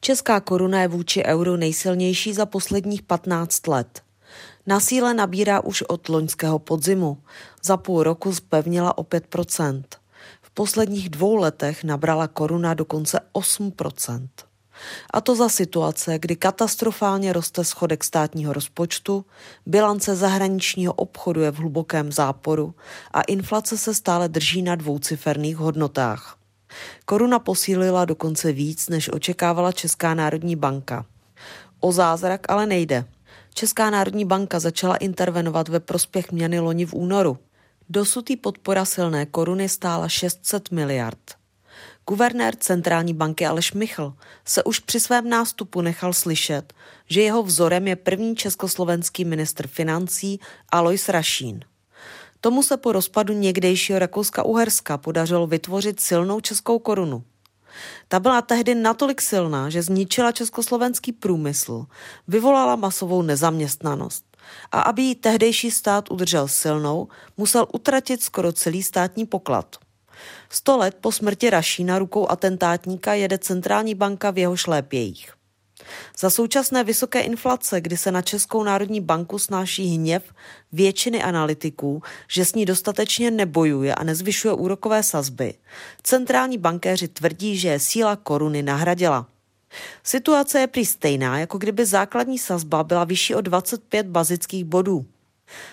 Česká koruna je vůči euru nejsilnější za posledních 15 let. Na síle nabírá už od loňského podzimu. Za půl roku zpevnila o 5% V posledních dvou letech nabrala koruna dokonce 8% a to za situace, kdy katastrofálně roste schodek státního rozpočtu, bilance zahraničního obchodu je v hlubokém záporu a inflace se stále drží na dvouciferných hodnotách. Koruna posílila dokonce víc, než očekávala Česká národní banka. O zázrak ale nejde. Česká národní banka začala intervenovat ve prospěch měny loni v únoru. Dosud podpora silné koruny stála 600 miliard. Guvernér centrální banky Aleš Michl se už při svém nástupu nechal slyšet, že jeho vzorem je první československý ministr financí Alois Rašín. Tomu se po rozpadu někdejšího Rakouska-Uherska podařilo vytvořit silnou českou korunu. Ta byla tehdy natolik silná, že zničila československý průmysl, vyvolala masovou nezaměstnanost. A aby ji tehdejší stát udržel silnou, musel utratit skoro celý státní poklad. Sto let po smrti Rašína rukou atentátníka jede centrální banka v jeho šlépějích. Za současné vysoké inflace, kdy se na Českou národní banku snáší hněv většiny analytiků, že s ní dostatečně nebojuje a nezvyšuje úrokové sazby, centrální bankéři tvrdí, že je síla koruny nahradila. Situace je prý stejná, jako kdyby základní sazba byla vyšší o 25 bazických bodů.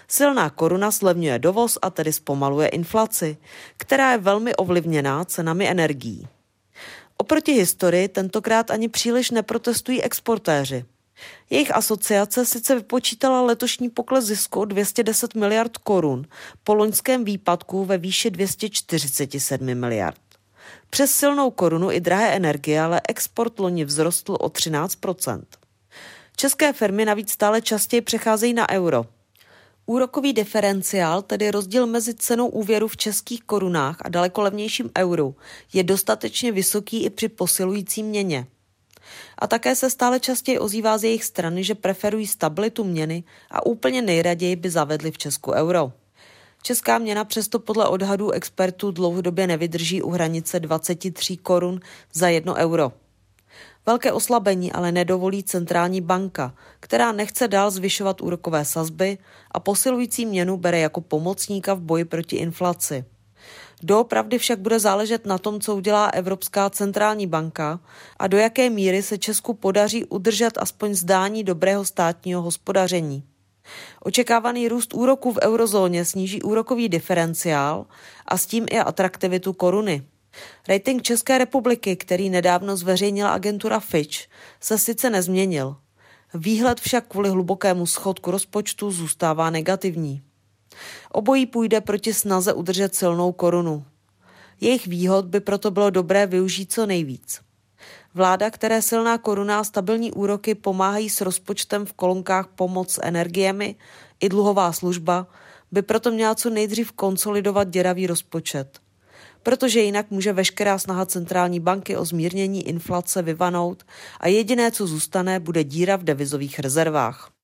Silná koruna slevňuje dovoz a tedy zpomaluje inflaci, která je velmi ovlivněná cenami energií. Oproti historii tentokrát ani příliš neprotestují exportéři. Jejich asociace sice vypočítala letošní pokles zisku o 210 miliard korun po loňském výpadku ve výši 247 miliard. Přes silnou korunu i drahé energie ale export loni vzrostl o 13% České firmy navíc stále častěji přecházejí na euro. Úrokový diferenciál, tedy rozdíl mezi cenou úvěru v českých korunách a daleko levnějším euru, je dostatečně vysoký i při posilující měně. A také se stále častěji ozývá z jejich strany, že preferují stabilitu měny a úplně nejraději by zavedli v Česku euro. Česká měna přesto podle odhadů expertů dlouhodobě nevydrží u hranice 23 korun za 1 euro. Velké oslabení ale nedovolí centrální banka, která nechce dál zvyšovat úrokové sazby a posilující měnu bere jako pomocníka v boji proti inflaci. Doopravdy však bude záležet na tom, co udělá Evropská centrální banka a do jaké míry se Česku podaří udržet aspoň zdání dobrého státního hospodaření. Očekávaný růst úroků v eurozóně sníží úrokový diferenciál a s tím i atraktivitu koruny. Rating České republiky, který nedávno zveřejnila agentura Fitch, se sice nezměnil. Výhled však kvůli hlubokému schodku rozpočtu zůstává negativní. Obojí půjde proti snaze udržet silnou korunu. Jejich výhod by proto bylo dobré využít co nejvíc. Vláda, které silná koruna a stabilní úroky pomáhají s rozpočtem v kolonkách pomoc s energiemi i dluhová služba, by proto měla co nejdřív konsolidovat děravý rozpočet protože jinak může veškerá snaha centrální banky o zmírnění inflace vyvanout a jediné, co zůstane, bude díra v devizových rezervách.